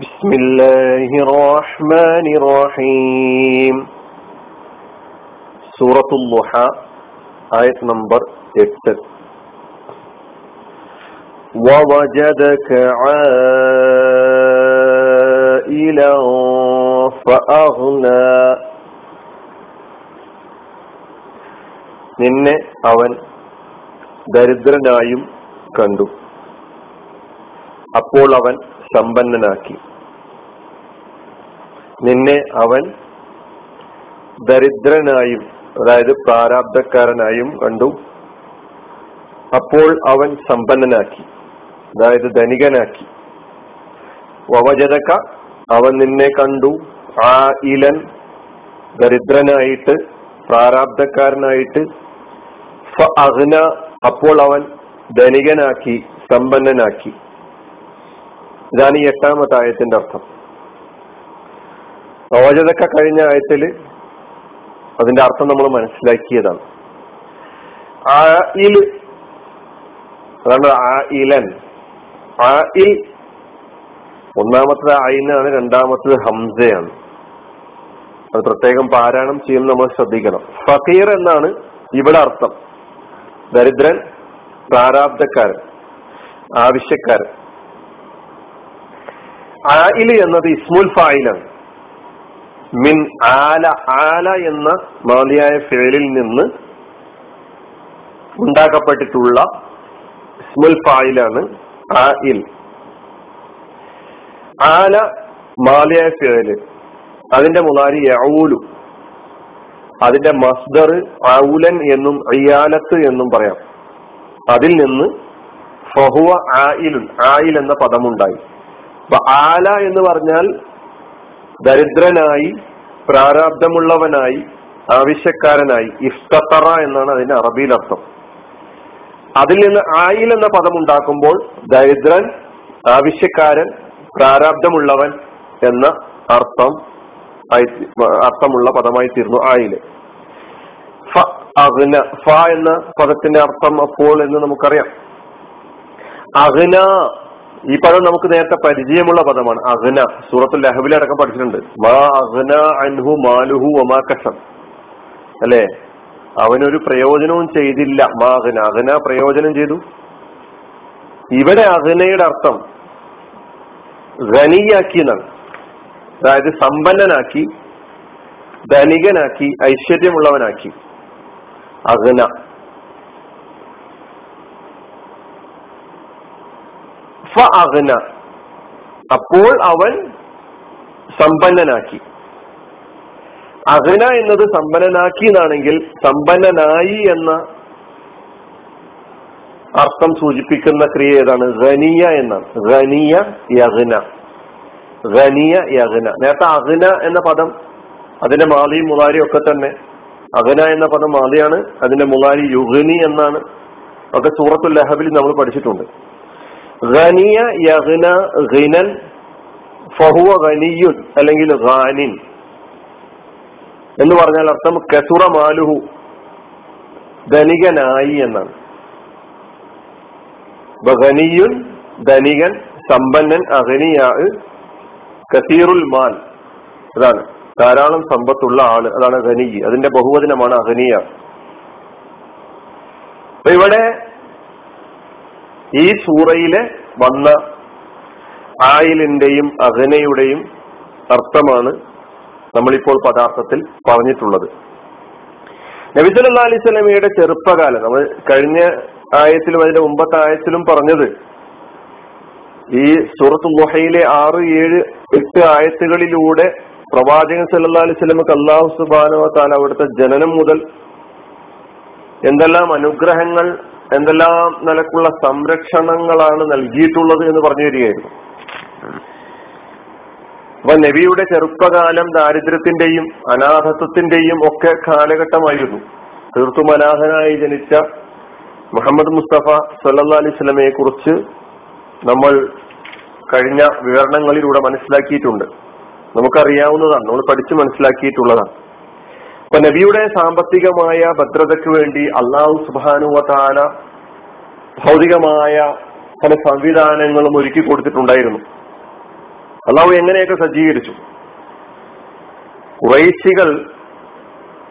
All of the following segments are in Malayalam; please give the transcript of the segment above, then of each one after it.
بسم الله الرحمن الرحيم سورة الضحى آية نمبر 8 ووجدك عائلا فأغنى നിന്നെ അവൻ ദരിദ്രനായും കണ്ടു അപ്പോൾ അവൻ സമ്പന്നനാക്കി. നിന്നെ അവൻ ദരിദ്രനായും അതായത് പ്രാരാബ്ധക്കാരനായും കണ്ടു. അപ്പോൾ അവൻ സമ്പന്നനാക്കി അതായത് ധനികനാക്കി. വവജതക അവൻ നിന്നെ കണ്ടു. ആ ഇലൻ ദരിദ്രനായിട്ട് പ്രാരാബ്ധക്കാരനായിട്ട് അഗ്ന അപ്പോൾ അവൻ ധനികനാക്കി സമ്പന്നനാക്കി. ഇതാണ് ഈ എട്ടാമത്തെ ആയത്തിന്റെ അർത്ഥം. റോജതൊക്കെ കഴിഞ്ഞ ആയത്തിൽ അതിന്റെ അർത്ഥം നമ്മൾ മനസ്സിലാക്കിയതാണ്. ആ ഇൽ അതാണ് ആ ഇലൻ ആ ഇൽ ഒന്നാമത്തത് അയിനാണ് രണ്ടാമത്തത് ഹംസയാണ്. അത് പ്രത്യേകം പാരായണം ചെയ്യുന്ന നമ്മൾ ശ്രദ്ധിക്കണം. ഫക്കീർ എന്നാണ് ഇവിടെ അർത്ഥം. ദരിദ്രൻ പ്രാരാബ്ധക്കാരൻ ആവശ്യക്കാരൻ. ആയിൽ എന്നത് ഇസ്മുൽ ഫായിലാണ്. മിൻ ആല ആല എന്ന മാലിയായ ഫേലിൽ നിന്ന് ഉണ്ടാക്കപ്പെട്ടിട്ടുള്ള ഇസ്മുൽ ഫായിലാണ് ആയിൽ. ആല മാലിയായ ഫേൽ അതിന്റെ മുതാരി യഊലു അതിന്റെ മസ്ദർ ഔലൻ എന്നും അയ്യാലത്ത് എന്നും പറയാം. അതിൽ നിന്ന് ഫഹുവ ആയിലുൻ ആയിൽ എന്ന പദമുണ്ടായി. അപ്പൊ ആല എന്ന് പറഞ്ഞാൽ ദരിദ്രനായി പ്രാരാബ്ദമുള്ളവനായി ആവശ്യക്കാരനായി ഇഫ്തറ എന്നാണ് അതിന്റെ അറബിയിൽ അർത്ഥം. അതിൽ നിന്ന് ആയിൽ എന്ന പദം ഉണ്ടാക്കുമ്പോൾ ദരിദ്രൻ ആവശ്യക്കാരൻ പ്രാരാബ്ദമുള്ളവൻ എന്ന അർത്ഥം അർത്ഥമുള്ള പദമായി തീർന്നു ആയിൽ അഗ്ന ഫ എന്ന പദത്തിന്റെ അർത്ഥം അപ്പോൾ എന്ന് നമുക്കറിയാം. അഗ്ന ഈ പദം നമുക്ക് നേരത്തെ പരിചയമുള്ള പദമാണ്. അഗ്ന സൂറത്തുൽ ലഹബിൽ അടക്കം പഠിച്ചിട്ടുണ്ട്. അഗ്ന അൻഹു മാലുഹു അല്ലെ? അവനൊരു പ്രയോജനവും ചെയ്തില്ല. മാ അഗ്ന പ്രയോജനം ചെയ്തു. ഇവിടെ അഗ്നയുടെ അർത്ഥം ഖനിയാക്കി എന്നാണ് അതായത് സമ്പന്നനാക്കി ധനികനാക്കി ഐശ്വര്യമുള്ളവനാക്കി. അഗ്ന. ഫ അഗ്ന അപ്പോൾ അവൻ സമ്പന്നനാക്കി. അഗ്ന എന്നത് സമ്പന്നനാക്കി എന്നാണെങ്കിൽ സമ്പന്നനായി എന്ന അർത്ഥം സൂചിപ്പിക്കുന്ന ക്രിയ ഏതാണ്? ഖനിയ എന്നാണ്. ഖനിയ യഗ്ന. ഖനിയ യഗ്ന. നേരത്തെ അഗ്ന എന്ന പദം അതിന്റെ മാലി മുലാരി ഒക്കെ തന്നെ. അഗ്ന എന്ന പദം മാലിയാണ്. അതിന്റെ മുലാരി യുഗനി എന്നാണ്. ഒക്കെ സൂറത്തുൽ ലഹബിൽ നമ്മൾ പഠിച്ചിട്ടുണ്ട്. ഖനിയ യഹ്ന ഖിനൻ ഫഹുവ ഖനിയുൻ അല്ലെങ്കിൽ ഖാനിൻ. എന്ന് പറഞ്ഞാൽ അർത്ഥം കസുറ മാലുഹു ധനികനായി എന്നാണ്. ബഹനിയുൻ ധനികൻ സമ്പന്നൻ അഹനിയാ കസീറുൽ മാൽ. അതാണ് ധാരാളം സമ്പത്തുള്ള ആൾ അതാണ് ഖനി അതിന്റെ ബഹുവചനമാണ് അഹനിയ അപ്പൊ ഇവിടെ ഈ സൂറയിലെ വന്ന ആയിലിന്റെയും അഹനയുടെയും അർത്ഥമാണ് നമ്മളിപ്പോൾ പദാർത്ഥത്തിൽ പറഞ്ഞിട്ടുള്ളത്. നബിസല്ലാ അലൈഹി സ്വലമിയുടെ ചെറുപ്പകാലം നമ്മൾ കഴിഞ്ഞ ആയത്തിലും അതിന്റെ മുമ്പത്തെ ആയത്തിലും പറഞ്ഞത് ഈ സൂറത്ത് മുഹയിലെ ആറ് ഏഴ് എട്ട് ആയത്തുകളിലൂടെ പ്രവാചകൻ സല്ലാ അലൈഹി സ്വലമക്ക് അള്ളാഹു സുബാനോ താൻ അവിടുത്തെ ജനനം മുതൽ എന്തെല്ലാം അനുഗ്രഹങ്ങൾ എന്തെല്ലാം നിലക്കുള്ള സംരക്ഷണങ്ങളാണ് നൽകിയിട്ടുള്ളത് എന്ന് പറഞ്ഞു തരികയായിരുന്നു. അപ്പൊ നബിയുടെ ചെറുപ്പകാലം ദാരിദ്ര്യത്തിന്റെയും അനാഥത്വത്തിന്റെയും ഒക്കെ കാലഘട്ടമായിരുന്നു. തീർത്തും അനാഥനായി ജനിച്ച മുഹമ്മദ് മുസ്തഫ സല്ലാ അലൈഹി സ്വലമയെ കുറിച്ച് നമ്മൾ കഴിഞ്ഞ വിവരണങ്ങളിലൂടെ മനസ്സിലാക്കിയിട്ടുണ്ട്. നമുക്കറിയാവുന്നതാണ്. നമ്മൾ പഠിച്ചു മനസ്സിലാക്കിയിട്ടുള്ളതാണ്. അപ്പൊ നബിയുടെ സാമ്പത്തികമായ ഭദ്രതയ്ക്ക് വേണ്ടി അള്ളാഹു സുബാനുവതാന ഭൗതികമായ പല സംവിധാനങ്ങളും ഒരുക്കി കൊടുത്തിട്ടുണ്ടായിരുന്നു. അള്ളാഹു എങ്ങനെയൊക്കെ സജ്ജീകരിച്ചു? കുറൈശികൾ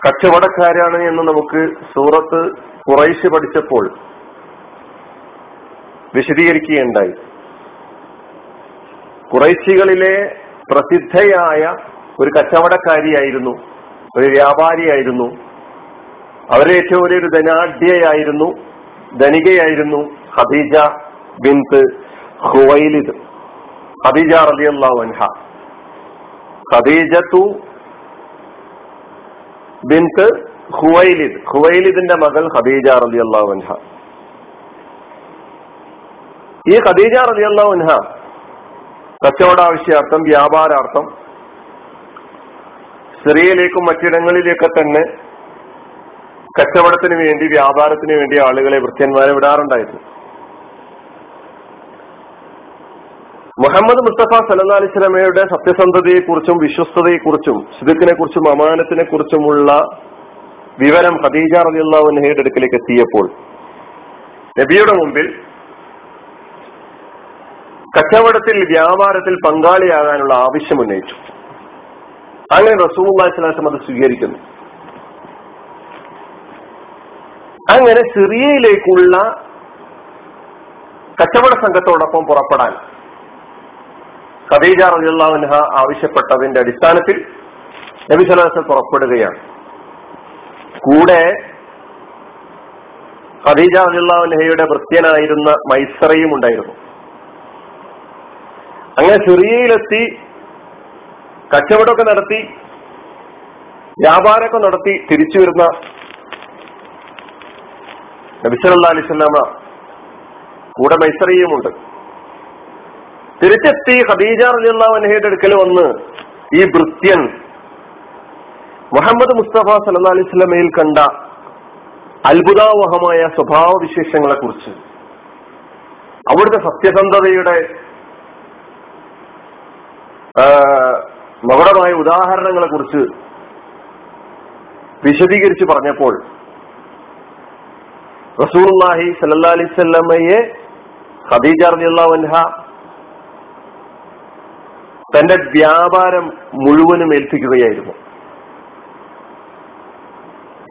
കച്ചവടക്കാരാണ് എന്ന് നമുക്ക് സൂറത്ത് കുറൈശ് പഠിച്ചപ്പോൾ വിശദീകരിക്കുകയുണ്ടായി. കുറൈശികളിലെ പ്രസിദ്ധയായ ഒരു കച്ചവടക്കാരിയായിരുന്നു ഒരു വ്യാപാരിയായിരുന്നു. അവരെ ഏറ്റവും വലിയൊരു ധനാഢ്യയായിരുന്നു ധനികയായിരുന്നു ഖദീജ ബിന്ത് ഹുവൈലിദ് ഖദീജ റളിയല്ലാഹു വൻഹ ഖദീജത്തു ബിന്ത് ഹുവൈലിദ് ഹുവൈലിദിന്റെ മകൾ ഖദീജ റളിയല്ലാഹു വൻഹ ഈ ഖദീജ റളിയല്ലാഹു കച്ചവട കച്ചവടാവശ്യാർത്ഥം വ്യാപാരാർത്ഥം സിറിയയിലേക്കും മറ്റിടങ്ങളിലേക്കെ തന്നെ കച്ചവടത്തിന് വേണ്ടി വ്യാപാരത്തിന് വേണ്ടി ആളുകളെ വൃത്യന്മാരെ വിടാറുണ്ടായിരുന്നു. മുഹമ്മദ് മുസ്തഫ സല്ലാ അലിസ്ലമയുടെ സത്യസന്ധതയെക്കുറിച്ചും വിശ്വസ്തതയെക്കുറിച്ചും വിശ്വസ്തതയെ കുറിച്ചും അമാനത്തിനെ കുറിച്ചുമുള്ള വിവരം ഖദീജ റലിയുള്ളവൻഹയുടെ അടുക്കിലേക്ക് എത്തിയപ്പോൾ നബിയുടെ മുമ്പിൽ കച്ചവടത്തിൽ വ്യാപാരത്തിൽ പങ്കാളിയാകാനുള്ള ആവശ്യം ഉന്നയിച്ചു. അങ്ങനെ റസൂള്ളാഹിസ്ലാസം അത് സ്വീകരിക്കുന്നു. അങ്ങനെ സിറിയയിലേക്കുള്ള കച്ചവട സംഘത്തോടൊപ്പം പുറപ്പെടാൻ ഖദീജ റജുല്ലാൻഹ ആവശ്യപ്പെട്ടതിന്റെ അടിസ്ഥാനത്തിൽ നബി സലാസം പുറപ്പെടുകയാണ്. കൂടെ ഖദീജ റജുല്ലാൻഹയുടെ ഭൃത്യനായിരുന്ന മൈസറയും ഉണ്ടായിരുന്നു. അങ്ങനെ സിറിയയിലെത്തി കച്ചവടമൊക്കെ നടത്തി വ്യാപാരമൊക്കെ നടത്തി തിരിച്ചു വരുന്ന നബിസലല്ലാ അലിസ്ലാമ കൂടെ മൈസറിയുമുണ്ട്. തിരിച്ചെത്തി ഖദീജ റലിയുള്ളവൻഹയുടെ അടുക്കൽ വന്ന് ഈ ഭൃത്യൻ മുഹമ്മദ് മുസ്തഫ സല്ലാ അലിസ്ലമയിൽ കണ്ട അത്ഭുതാവഹമായ സ്വഭാവ വിശേഷങ്ങളെ കുറിച്ച് അവിടുത്തെ സത്യസന്ധതയുടെ മകുടമായ ഉദാഹരണങ്ങളെ കുറിച്ച് വിശദീകരിച്ച് പറഞ്ഞപ്പോൾ റസൂർലാഹി സല്ലാ അലിസ്വല്ലമ്മയെ ഖദീജ റളിയല്ലാഹു തന്റെ വ്യാപാരം മുഴുവനും ഏൽപ്പിക്കുകയായിരുന്നു.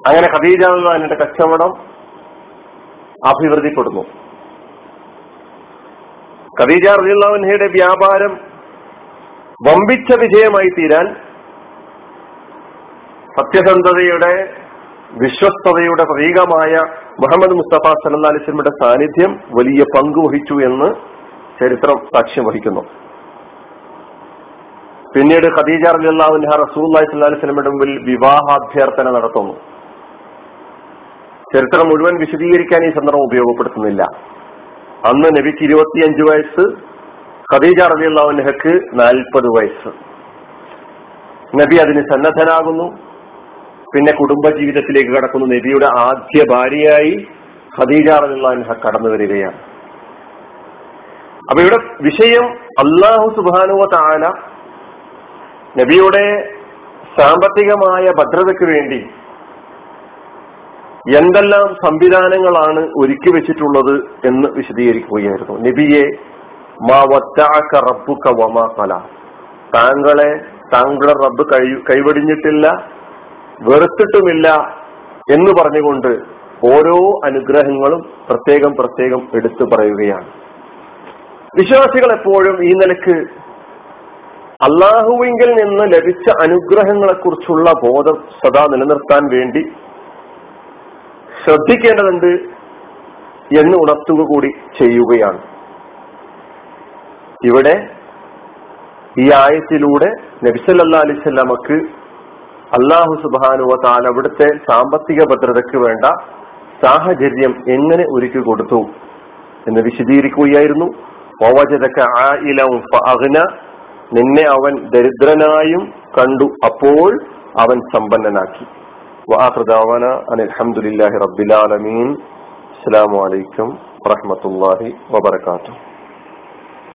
അങ്ങനെ ഖദീജ അള്ളാഹിന്റെ കച്ചവടം അഭിവൃദ്ധിപ്പെടുന്നു. ഖദീജ റളിയല്ലാഹുവിന്റെ വ്യാപാരം വമ്പിച്ച വിജയമായി തീരാൻ സത്യസന്ധതയുടെ വിശ്വസ്തതയുടെ പ്രതീകമായ മുഹമ്മദ് മുസ്തഫ സല്ലാ സാന്നിധ്യം വലിയ പങ്ക് വഹിച്ചു എന്ന് ചരിത്രം സാക്ഷ്യം വഹിക്കുന്നു. പിന്നീട് ഖദീജ റലിയല്ലാഹുൻഹ റസൂല്ലായി സല്ലാ അലിസ്ലമിയുടെ മുമ്പിൽ വിവാഹാഭ്യർത്ഥന നടത്തുന്നു. ചരിത്രം മുഴുവൻ വിശദീകരിക്കാൻ ഈ സന്ദർഭം ഉപയോഗപ്പെടുത്തുന്നില്ല. അന്ന് നബിക്ക് ഇരുപത്തിയഞ്ച് വയസ്സ് ഖദീജ റലിയല്ലാഹുൻഹക്ക് നാൽപ്പത് വയസ്സ്. നബി അതിന് സന്നദ്ധനാകുന്നു. പിന്നെ കുടുംബ ജീവിതത്തിലേക്ക് കടക്കുന്നു. നബിയുടെ ആദ്യ ഭാര്യയായി ഖദീജ റലിയല്ലാഹുൻഹ കടന്നു വരികയാണ്. അപ്പൊ ഇവിടെ വിഷയം അള്ളാഹു സുബാനുവ താല നബിയുടെ സാമ്പത്തികമായ ഭദ്രതയ്ക്ക് വേണ്ടി എന്തെല്ലാം സംവിധാനങ്ങളാണ് ഒരുക്കി വെച്ചിട്ടുള്ളത് എന്ന് വിശദീകരിക്കുകയായിരുന്നു. നബിയെ മാ വമാ താങ്കളെ താങ്കളുടെ റബ്ബ് കൈ കൈവടിഞ്ഞിട്ടില്ല വെറുത്തിട്ടുമില്ല എന്ന് പറഞ്ഞുകൊണ്ട് ഓരോ അനുഗ്രഹങ്ങളും പ്രത്യേകം പ്രത്യേകം എടുത്തു പറയുകയാണ്. വിശ്വാസികൾ എപ്പോഴും ഈ നിലയ്ക്ക് അള്ളാഹുവിങ്കിൽ നിന്ന് ലഭിച്ച അനുഗ്രഹങ്ങളെ കുറിച്ചുള്ള ബോധം സദാ നിലനിർത്താൻ വേണ്ടി ശ്രദ്ധിക്കേണ്ടതുണ്ട് എന്ന് ഉണർത്തുക കൂടി ചെയ്യുകയാണ്. ഇവിടെ ഈ ആയത്തിലൂടെ നബിസല്ലാ അലിസ്വല്ലാമക്ക് അള്ളാഹു സുബാനുവ താൻ അവിടുത്തെ സാമ്പത്തിക ഭദ്രതയ്ക്ക് വേണ്ട സാഹചര്യം എങ്ങനെ ഒരുക്കി കൊടുത്തു എന്ന് വിശദീകരിക്കുകയായിരുന്നു. നിന്നെ അവൻ ദരിദ്രനായും കണ്ടു. അപ്പോൾ അവൻ സമ്പന്നനാക്കി. വാഹൃദാവന അനിൽഹമുല്ലാഹി റബ്ബിലാലമീൻ. അസ്സാം വലൈക്കും വറഹമത്തല്ലാഹി വബർക്കാത്തു